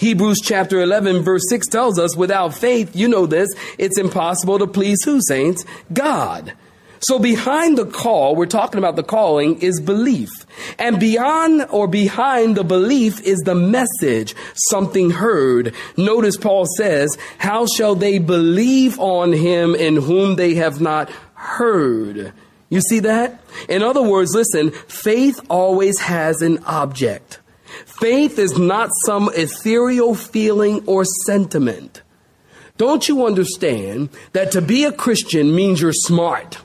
Hebrews chapter 11 verse 6 tells us without faith, you know this, it's impossible to please who, saints? God. So behind the call, we're talking about the calling, is belief. And beyond or behind the belief is the message, something heard. Notice Paul says, how shall they believe on him in whom they have not heard? You see that? In other words, listen, faith always has an object. Faith is not some ethereal feeling or sentiment. Don't you understand that to be a Christian means you're smart?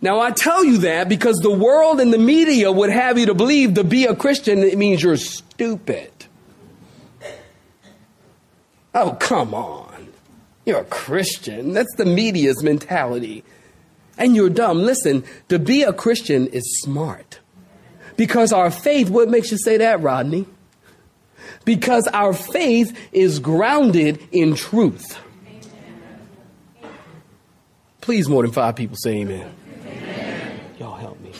Now, I tell you that because the world and the media would have you to believe to be a Christian, it means you're stupid. Oh, come on. You're a Christian. That's the media's mentality. And you're dumb. Listen, to be a Christian is smart. Because our faith, what makes you say that, Rodney? Because our faith is grounded in truth. Please, more than five people say amen. amen. Y'all help me.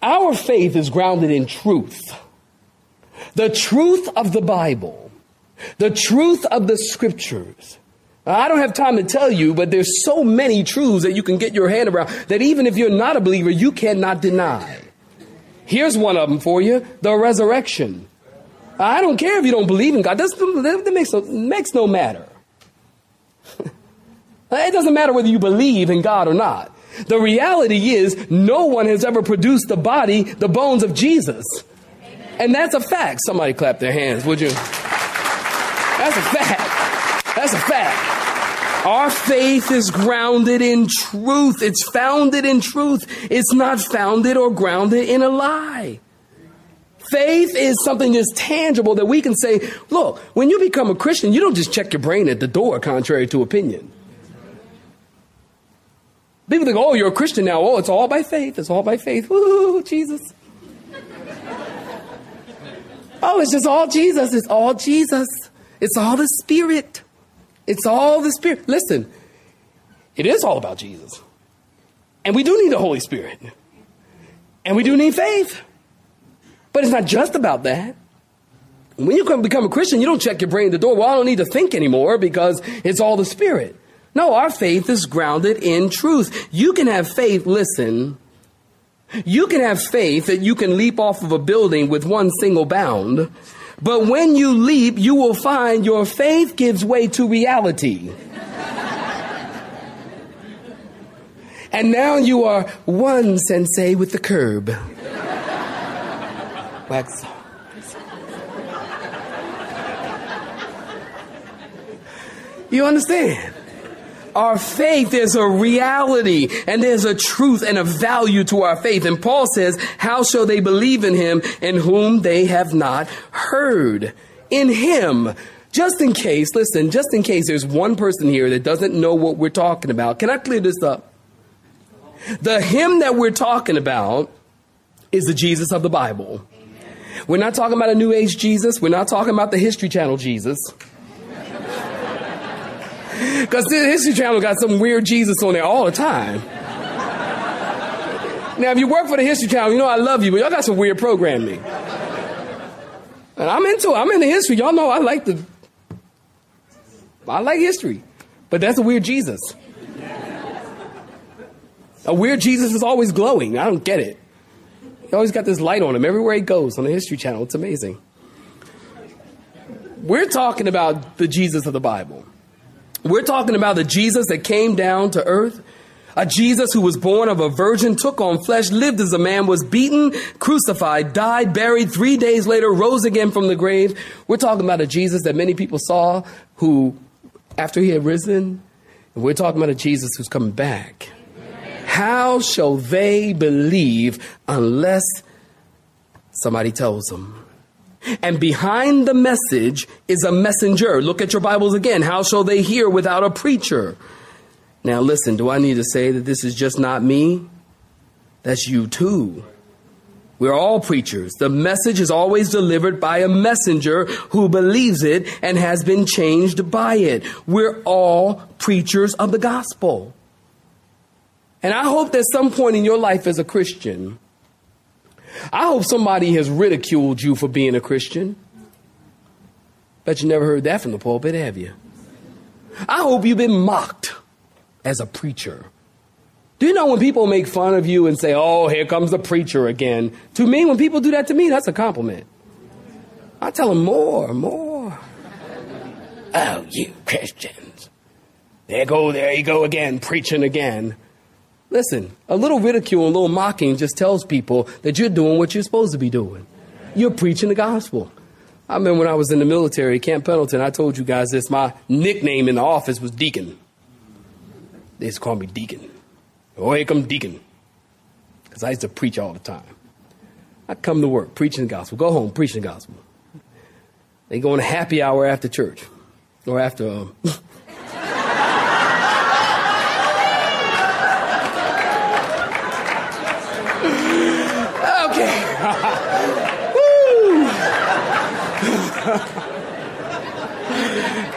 Our faith is grounded in truth. The truth of the Bible, the truth of the scriptures. I don't have time to tell you, but there's so many truths that you can get your hand around that even if you're not a believer, you cannot deny. Here's one of them for you the resurrection. I don't care if you don't believe in God, that makes no, makes no matter. it doesn't matter whether you believe in God or not. The reality is, no one has ever produced the body, the bones of Jesus. And that's a fact. Somebody clap their hands, would you? That's a fact. That's a fact. Our faith is grounded in truth. It's founded in truth. It's not founded or grounded in a lie. Faith is something that's tangible that we can say, look, when you become a Christian, you don't just check your brain at the door, contrary to opinion. People think, oh, you're a Christian now. Oh, it's all by faith. It's all by faith. Woo, Jesus. oh, it's just all Jesus. It's all Jesus. It's all the Spirit. It's all the Spirit. Listen, it is all about Jesus. And we do need the Holy Spirit. And we do need faith. But it's not just about that. When you come become a Christian, you don't check your brain at the door. Well, I don't need to think anymore because it's all the Spirit. No, our faith is grounded in truth. You can have faith, listen. You can have faith that you can leap off of a building with one single bound but when you leap, you will find your faith gives way to reality. and now you are one sensei with the curb. Wax. You understand? Our faith is a reality and there's a truth and a value to our faith. And Paul says, how shall they believe in him in whom they have not heard? In him. Just in case, listen, just in case there's one person here that doesn't know what we're talking about, can I clear this up? The him that we're talking about is the Jesus of the Bible. We're not talking about a New Age Jesus. We're not talking about the History Channel Jesus. Because the History Channel got some weird Jesus on there all the time. Now, if you work for the History Channel, you know I love you, but y'all got some weird programming. And I'm into it. I'm into history. Y'all know I like the. I like history. But that's a weird Jesus. A weird Jesus is always glowing. I don't get it. He always got this light on him everywhere he goes on the History Channel. It's amazing. We're talking about the Jesus of the Bible. We're talking about the Jesus that came down to earth. A Jesus who was born of a virgin, took on flesh, lived as a man, was beaten, crucified, died, buried, three days later, rose again from the grave. We're talking about a Jesus that many people saw who, after he had risen, and we're talking about a Jesus who's coming back. How shall they believe unless somebody tells them? And behind the message is a messenger. Look at your Bibles again. How shall they hear without a preacher? Now, listen, do I need to say that this is just not me? That's you too. We're all preachers. The message is always delivered by a messenger who believes it and has been changed by it. We're all preachers of the gospel. And I hope that some point in your life as a Christian, I hope somebody has ridiculed you for being a Christian. Bet you never heard that from the pulpit, have you? I hope you've been mocked as a preacher. Do you know when people make fun of you and say, oh, here comes the preacher again? To me, when people do that to me, that's a compliment. I tell them more, more. oh, you Christians. There go, there you go again, preaching again. Listen, a little ridicule, a little mocking just tells people that you're doing what you're supposed to be doing. You're preaching the gospel. I remember when I was in the military, Camp Pendleton, I told you guys this. My nickname in the office was Deacon. They used to call me Deacon. Oh, here come Deacon. Because I used to preach all the time. I come to work, preaching the gospel. Go home, preaching the gospel. They go on a happy hour after church. Or after um,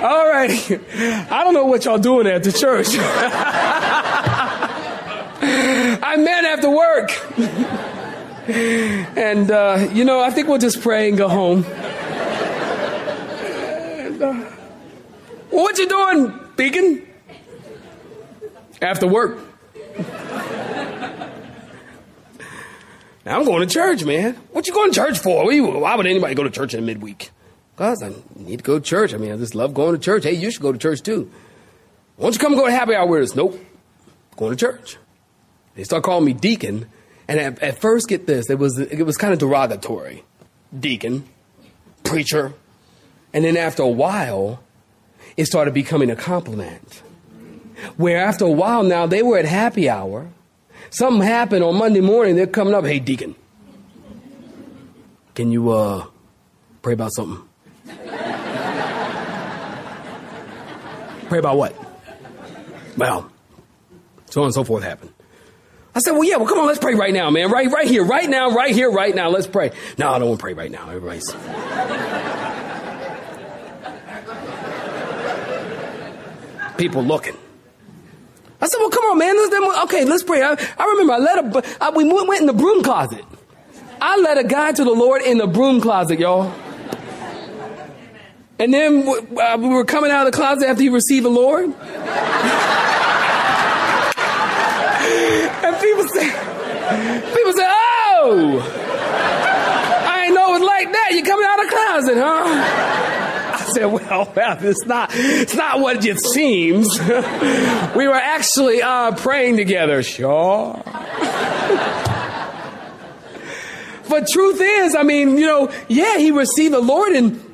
All right. I don't know what y'all doing at the church. I meant after work. and, uh, you know, I think we'll just pray and go home. And, uh, what you doing, Deacon? After work. Now I'm going to church, man. What you going to church for? Why would anybody go to church in midweek? Because I need to go to church. I mean, I just love going to church. Hey, you should go to church too. Why don't you come go to happy hour with us? Nope. Going to church. They start calling me deacon. And at, at first, get this, it was, it was kind of derogatory. Deacon, preacher. And then after a while, it started becoming a compliment. Where after a while now, they were at happy hour. Something happened on Monday morning. They're coming up. Hey, deacon, can you uh, pray about something? Pray about what? Well, so on and so forth happened. I said, well, yeah, well, come on, let's pray right now, man. Right, right here, right now, right here, right now. Let's pray. No, I don't want to pray right now. Everybody's. People looking. I said, well, come on, man. Let's, okay, let's pray. I, I remember I let a, I, we went in the broom closet. I led a guy to the Lord in the broom closet, y'all. And then uh, we were coming out of the closet after he received the Lord. and people say, people say, oh, I ain't know it was like that. You coming out of the closet, huh? Said, well, well, it's not, it's not what it seems. we were actually uh, praying together, sure. but truth is, I mean, you know, yeah, he received the Lord and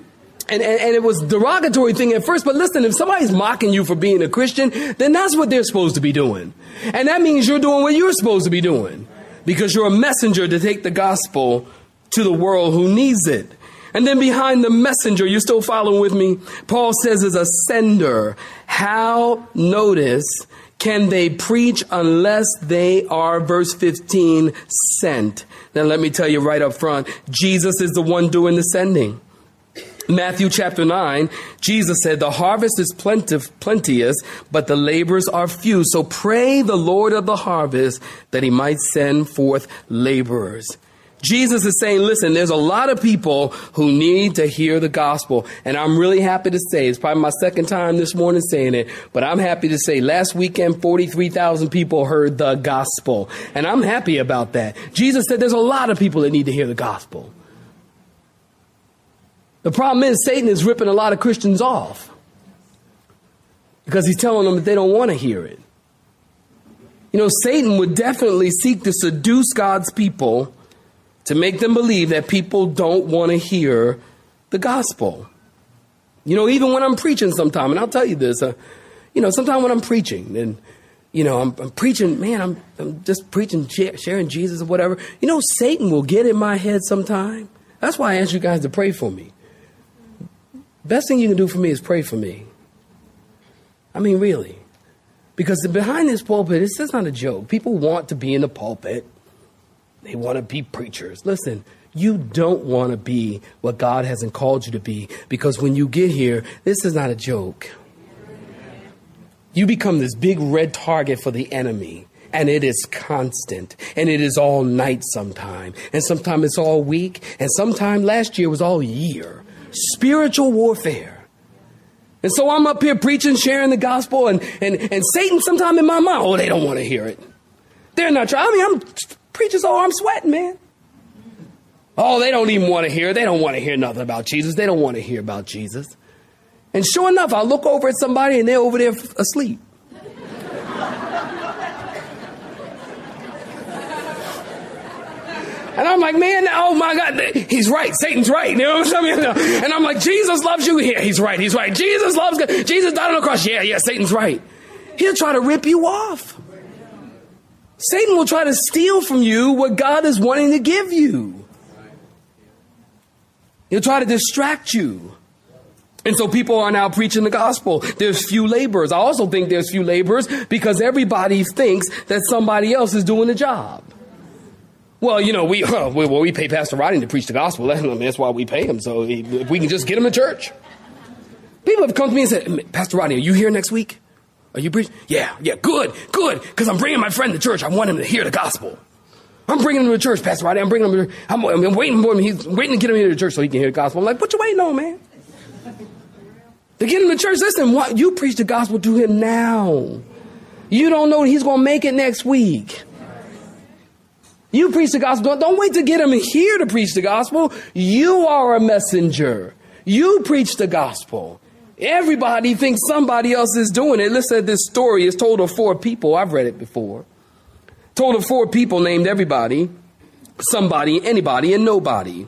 and, and, and, it was derogatory thing at first, but listen, if somebody's mocking you for being a Christian, then that's what they're supposed to be doing. And that means you're doing what you're supposed to be doing. Because you're a messenger to take the gospel to the world who needs it. And then behind the messenger, you're still following with me? Paul says is a sender. How, notice, can they preach unless they are, verse 15, sent? Now let me tell you right up front, Jesus is the one doing the sending. Matthew chapter 9, Jesus said, The harvest is plenteous, but the laborers are few. So pray the Lord of the harvest that he might send forth laborers. Jesus is saying, listen, there's a lot of people who need to hear the gospel. And I'm really happy to say, it's probably my second time this morning saying it, but I'm happy to say last weekend, 43,000 people heard the gospel. And I'm happy about that. Jesus said there's a lot of people that need to hear the gospel. The problem is Satan is ripping a lot of Christians off. because he's telling them that they don't want to hear it. You know, Satan would definitely seek to seduce God's people to make them believe that people don't want to hear the gospel. You know, even when I'm preaching sometime, and I'll tell you this, uh, you know, sometime when I'm preaching and, you know, I'm, I'm preaching, man, I'm, I'm just preaching, sharing Jesus or whatever. You know, Satan will get in my head sometime. That's why I ask you guys to pray for me. Best thing you can do for me is pray for me. I mean, really. Because behind this pulpit, it's just not a joke. People want to be in the pulpit. They want to be preachers. Listen, you don't want to be what God hasn't called you to be because when you get here, this is not a joke. You become this big red target for the enemy. And it is constant. And it is all night sometime. And sometimes it's all week. And sometime last year was all year. Spiritual warfare. And so I'm up here preaching, sharing the gospel, and, and, and Satan sometime in my mind, oh, they don't want to hear it. They're not trying. I mean, I'm preaching so I'm sweating, man. Oh, they don't even want to hear. They don't want to hear nothing about Jesus. They don't want to hear about Jesus. And sure enough, I look over at somebody and they're over there asleep. And I'm like, man, oh my God, he's right. Satan's right. You know what saying? And I'm like, Jesus loves you. Yeah, he's right. He's right. Jesus loves God. Jesus died on the cross. Yeah, yeah, Satan's right. He'll try to rip you off. Satan will try to steal from you what God is wanting to give you. He'll try to distract you. And so people are now preaching the gospel. There's few laborers. I also think there's few laborers because everybody thinks that somebody else is doing the job. Well, you know, we, we, well, we pay Pastor Rodney to preach the gospel. That's why we pay him. So if we can just get him to church. People have come to me and said, Pastor Rodney, are you here next week? Are you preaching? Yeah, yeah, good, good. Because I'm bringing my friend to church. I want him to hear the gospel. I'm bringing him to church, Pastor Rodney. I'm bringing him to I'm, I'm waiting for him. He's waiting to get him here to church so he can hear the gospel. I'm like, what you waiting on, man? To get him to church, listen, what, you preach the gospel to him now. You don't know he's going to make it next week. You preach the gospel. Don't, don't wait to get him here to preach the gospel. You are a messenger. You preach the gospel. Everybody thinks somebody else is doing it. Listen, this story is told of four people. I've read it before. Told of four people named everybody, somebody, anybody, and nobody.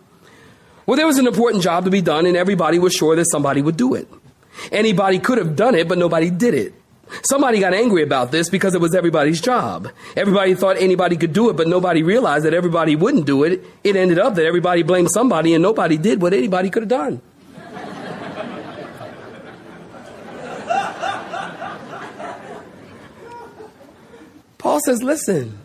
Well, there was an important job to be done, and everybody was sure that somebody would do it. Anybody could have done it, but nobody did it. Somebody got angry about this because it was everybody's job. Everybody thought anybody could do it, but nobody realized that everybody wouldn't do it. It ended up that everybody blamed somebody and nobody did what anybody could have done. Paul says, listen,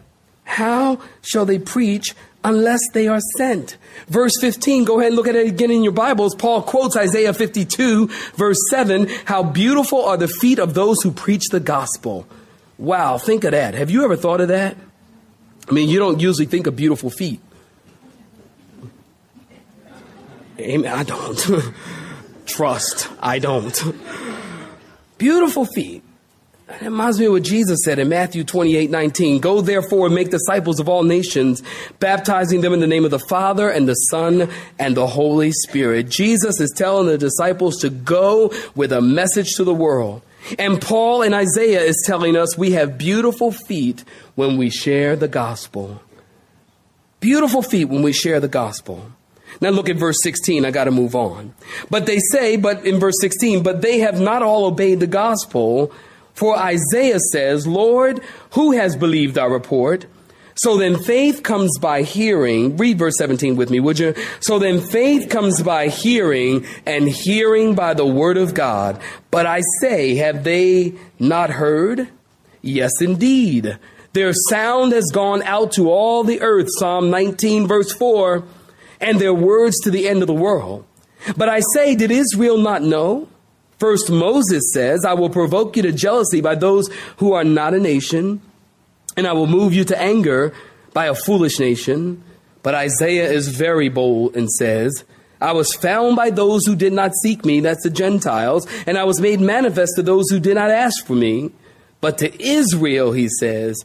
how shall they preach unless they are sent? Verse 15, go ahead and look at it again in your Bibles. Paul quotes Isaiah 52, verse 7. How beautiful are the feet of those who preach the gospel. Wow, think of that. Have you ever thought of that? I mean, you don't usually think of beautiful feet. Amen. I don't. Trust, I don't. Beautiful feet. That reminds me of what Jesus said in Matthew 28 19. Go therefore and make disciples of all nations, baptizing them in the name of the Father and the Son and the Holy Spirit. Jesus is telling the disciples to go with a message to the world. And Paul and Isaiah is telling us we have beautiful feet when we share the gospel. Beautiful feet when we share the gospel. Now look at verse 16. I got to move on. But they say, but in verse 16, but they have not all obeyed the gospel. For Isaiah says, Lord, who has believed our report? So then faith comes by hearing. Read verse 17 with me, would you? So then faith comes by hearing, and hearing by the word of God. But I say, have they not heard? Yes, indeed. Their sound has gone out to all the earth. Psalm 19, verse 4. And their words to the end of the world. But I say, did Israel not know? First, Moses says, I will provoke you to jealousy by those who are not a nation, and I will move you to anger by a foolish nation. But Isaiah is very bold and says, I was found by those who did not seek me, that's the Gentiles, and I was made manifest to those who did not ask for me. But to Israel, he says,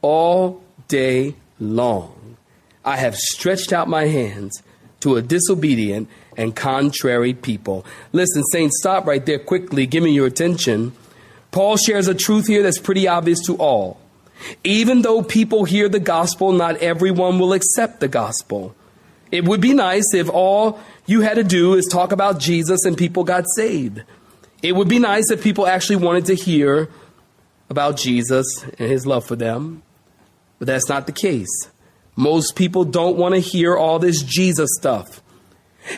all day long I have stretched out my hands to a disobedient and contrary people. Listen, saints, stop right there quickly. Give me your attention. Paul shares a truth here that's pretty obvious to all. Even though people hear the gospel, not everyone will accept the gospel. It would be nice if all you had to do is talk about Jesus and people got saved. It would be nice if people actually wanted to hear about Jesus and his love for them, but that's not the case. Most people don't want to hear all this Jesus stuff.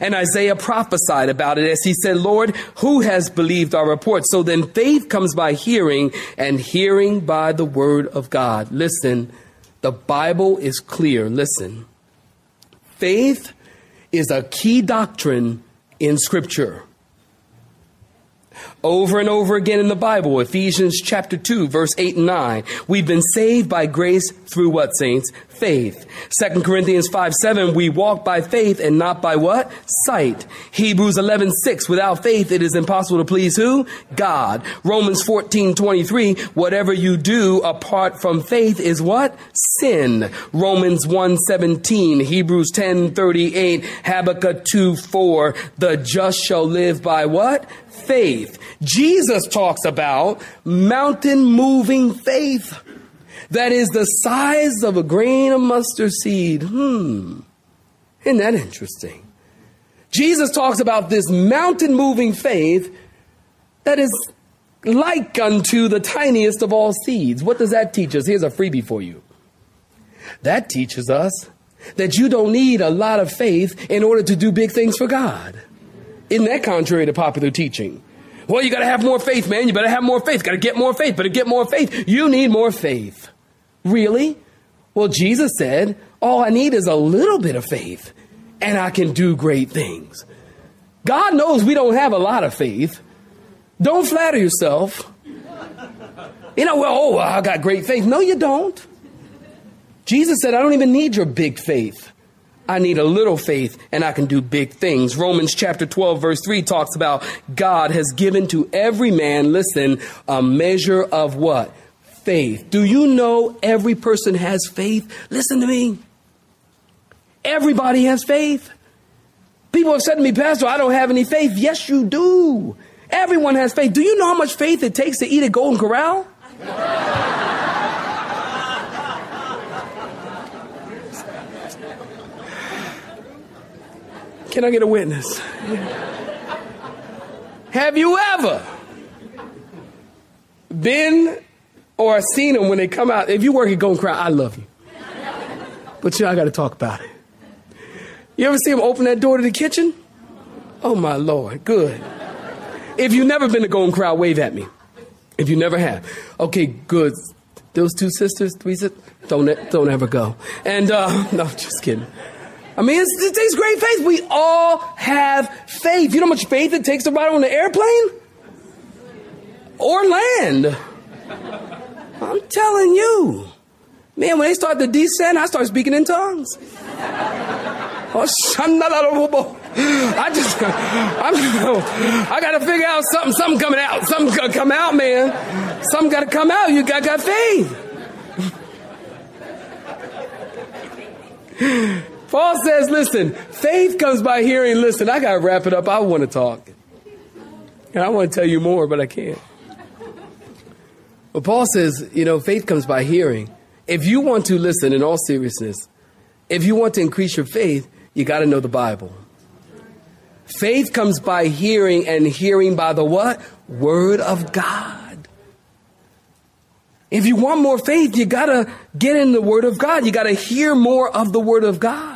And Isaiah prophesied about it as he said, Lord, who has believed our report? So then faith comes by hearing, and hearing by the word of God. Listen, the Bible is clear. Listen. Faith is a key doctrine in Scripture over and over again in the Bible. Ephesians chapter 2, verse 8 and 9. We've been saved by grace through what, saints? Faith. 2 Corinthians 5, 7. We walk by faith and not by what? Sight. Hebrews 11, 6. Without faith, it is impossible to please who? God. Romans 14, 23. Whatever you do apart from faith is what? Sin. Romans 1, 17. Hebrews 10, 38. Habakkuk 2, 4. The just shall live by what? faith. Jesus talks about mountain moving faith that is the size of a grain of mustard seed. Hmm. Isn't that interesting? Jesus talks about this mountain moving faith that is like unto the tiniest of all seeds. What does that teach us? Here's a freebie for you. That teaches us that you don't need a lot of faith in order to do big things for God. Isn't that contrary to popular teaching? Well, you got to have more faith, man. You better have more faith. Got to get more faith. Better get more faith. You need more faith. Really? Well, Jesus said, all I need is a little bit of faith and I can do great things. God knows we don't have a lot of faith. Don't flatter yourself. You know, well, oh, I got great faith. No, you don't. Jesus said, I don't even need your big faith. I need a little faith and I can do big things. Romans chapter 12 verse 3 talks about God has given to every man, listen, a measure of what? Faith. Do you know every person has faith? Listen to me. Everybody has faith. People have said to me, Pastor, I don't have any faith. Yes, you do. Everyone has faith. Do you know how much faith it takes to eat at Golden Corral? Can I get a witness? Have you ever been or I seen them when they come out? If you work at Golden Corral, I love you. But I got to talk about it. You ever see them open that door to the kitchen? Oh my Lord, good. If you've never been to Golden Corral, wave at me. If you never have. Okay, good. Those two sisters, three sisters, don't, don't ever go. And, uh, no, just kidding. I mean, it takes great faith. We all have faith. You know how much faith it takes to ride on an airplane? Or land. I'm telling you. Man, when they start to descend, I start speaking in tongues. Oh, I just, I'm, I got to figure out something, something coming out. Something got come out, man. Something got to come out. You got, got faith. Paul says, listen, faith comes by hearing. Listen, I got to wrap it up. I want to talk. And I want to tell you more, but I can't. But Paul says, you know, faith comes by hearing. If you want to listen in all seriousness, if you want to increase your faith, you got to know the Bible. Faith comes by hearing and hearing by the what? Word of God. If you want more faith, you gotta get in the Word of God. You gotta hear more of the Word of God.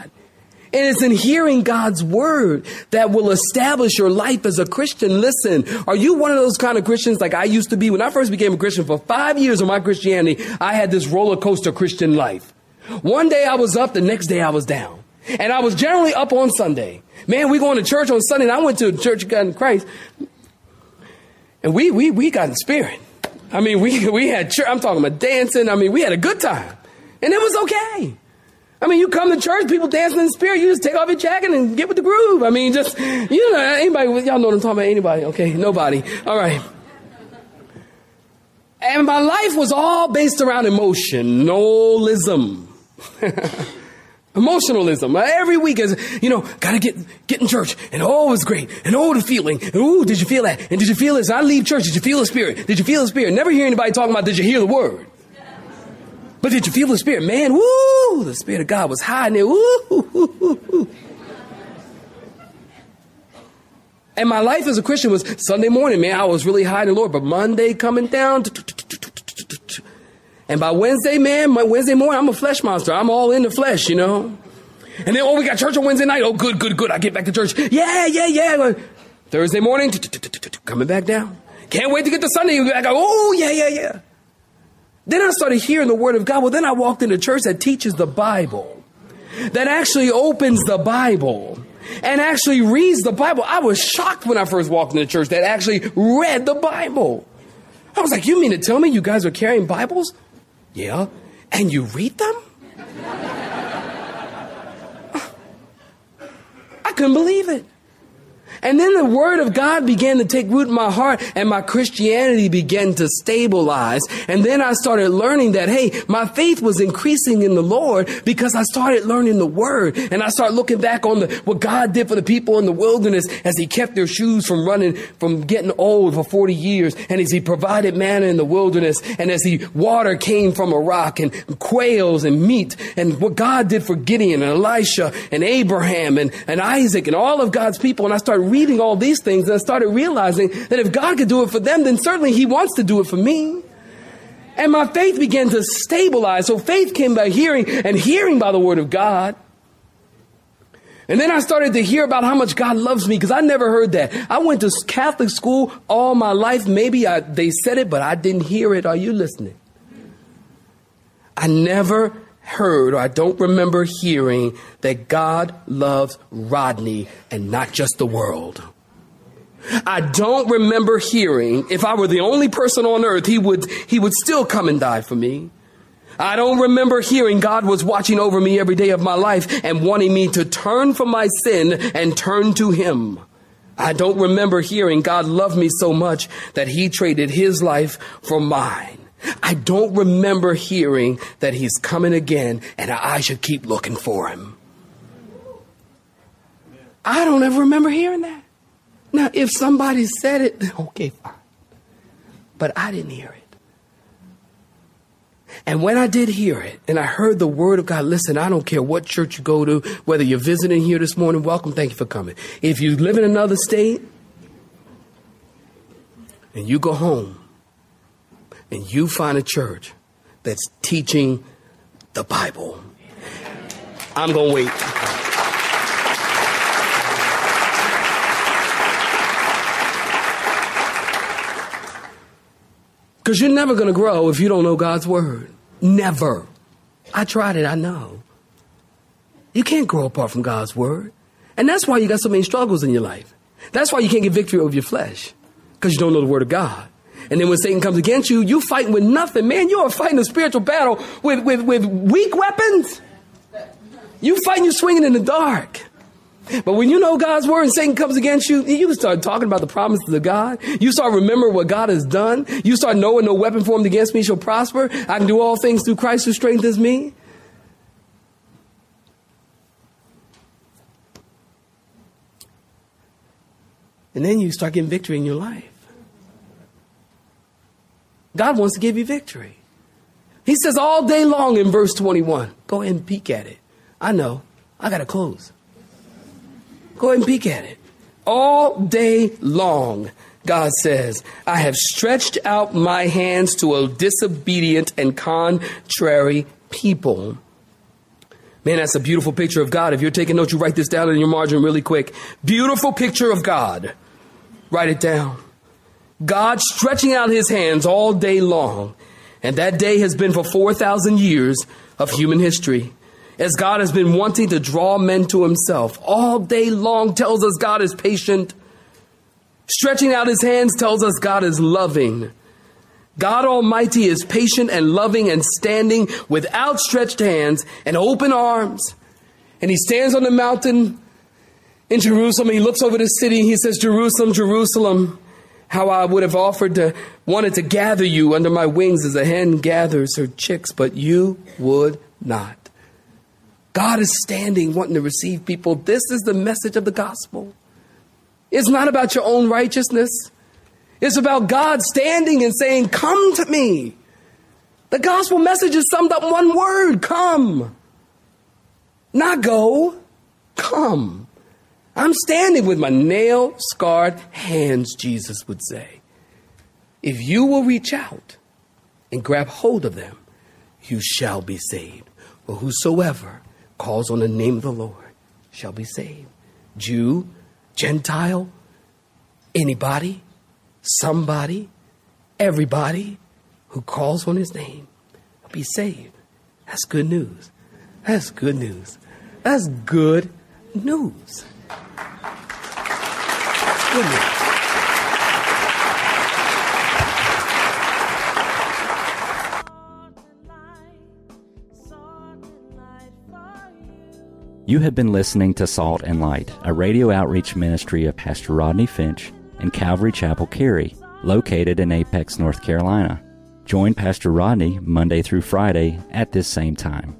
And it's in hearing God's Word that will establish your life as a Christian. Listen, are you one of those kind of Christians like I used to be? When I first became a Christian for five years of my Christianity, I had this roller coaster Christian life. One day I was up, the next day I was down. And I was generally up on Sunday. Man, we going to church on Sunday, and I went to Church of God in Christ. And we, we, we got in spirit. I mean, we, we had, church, I'm talking about dancing. I mean, we had a good time. And it was okay. I mean, you come to church, people dancing in the spirit, you just take off your jacket and get with the groove. I mean, just, you know, anybody, y'all know what I'm talking about, anybody, okay? Nobody. All right. And my life was all based around emotionalism. Emotionalism. Every week is, you know, gotta get, get in church. And oh, it was great. And oh, the feeling. And ooh, did you feel that? And did you feel this? I leave church. Did you feel the spirit? Did you feel the spirit? Never hear anybody talking about, did you hear the word? But did you feel the spirit? Man, woo! The spirit of God was high in there. Woo! And my life as a Christian was Sunday morning, man, I was really high in the Lord. But Monday coming down, and by Wednesday, man, my Wednesday morning, I'm a flesh monster. I'm all in the flesh, you know. And then, oh, we got church on Wednesday night. Oh, good, good, good. I get back to church. Yeah, yeah, yeah. Thursday morning, coming back down. Can't wait to get to Sunday. I go, oh, yeah, yeah, yeah. Then I started hearing the word of God. Well, then I walked into church that teaches the Bible, that actually opens the Bible, and actually reads the Bible. I was shocked when I first walked into church that actually read the Bible. I was like, you mean to tell me you guys are carrying Bibles? Yeah. And you read them? I couldn't believe it. And then the word of God began to take root in my heart and my Christianity began to stabilize. And then I started learning that, hey, my faith was increasing in the Lord because I started learning the word. And I started looking back on the, what God did for the people in the wilderness as he kept their shoes from running, from getting old for 40 years. And as he provided manna in the wilderness and as he water came from a rock and quails and meat and what God did for Gideon and Elisha and Abraham and, and Isaac and all of God's people. And I started reading all these things and I started realizing that if God could do it for them, then certainly He wants to do it for me. And my faith began to stabilize. So faith came by hearing and hearing by the Word of God. And then I started to hear about how much God loves me because I never heard that. I went to Catholic school all my life. Maybe I, they said it, but I didn't hear it. Are you listening? I never heard or I don't remember hearing that God loves Rodney and not just the world. I don't remember hearing if I were the only person on earth, he would, he would still come and die for me. I don't remember hearing God was watching over me every day of my life and wanting me to turn from my sin and turn to him. I don't remember hearing God loved me so much that he traded his life for mine. I don't remember hearing that he's coming again and I should keep looking for him. I don't ever remember hearing that. Now, if somebody said it, okay, fine. But I didn't hear it. And when I did hear it and I heard the word of God, listen, I don't care what church you go to, whether you're visiting here this morning, welcome, thank you for coming. If you live in another state and you go home, and you find a church that's teaching the Bible, I'm going to wait. Because you're never going to grow if you don't know God's Word. Never. I tried it, I know. You can't grow apart from God's Word. And that's why you got so many struggles in your life. That's why you can't get victory over your flesh. Because you don't know the Word of God. And then when Satan comes against you, you fighting with nothing, man. You are fighting a spiritual battle with, with, with weak weapons. You fighting, you swinging in the dark. But when you know God's word and Satan comes against you, you start talking about the promises of God. You start remembering what God has done. You start knowing no weapon formed against me shall prosper. I can do all things through Christ who strengthens me. And then you start getting victory in your life. God wants to give you victory. He says all day long in verse 21. Go ahead and peek at it. I know. I got to close. Go ahead and peek at it. All day long, God says, I have stretched out my hands to a disobedient and contrary people. Man, that's a beautiful picture of God. If you're taking notes, you write this down in your margin really quick. Beautiful picture of God. Write it down. God stretching out his hands all day long. And that day has been for 4,000 years of human history. As God has been wanting to draw men to himself all day long tells us God is patient. Stretching out his hands tells us God is loving. God Almighty is patient and loving and standing with outstretched hands and open arms. And he stands on the mountain in Jerusalem. He looks over the city. He says, Jerusalem, Jerusalem, how I would have offered to, wanted to gather you under my wings as a hen gathers her chicks, but you would not. God is standing, wanting to receive people. This is the message of the gospel. It's not about your own righteousness. It's about God standing and saying, Come to me. The gospel message is summed up in one word come. Not go, come. I'm standing with my nail scarred hands, Jesus would say. If you will reach out and grab hold of them, you shall be saved. For whosoever calls on the name of the Lord shall be saved. Jew, Gentile, anybody, somebody, everybody who calls on his name will be saved. That's good news. That's good news. That's good news. You have been listening to Salt and Light, a radio outreach ministry of Pastor Rodney Finch and Calvary Chapel Cary, located in Apex, North Carolina. Join Pastor Rodney Monday through Friday at this same time.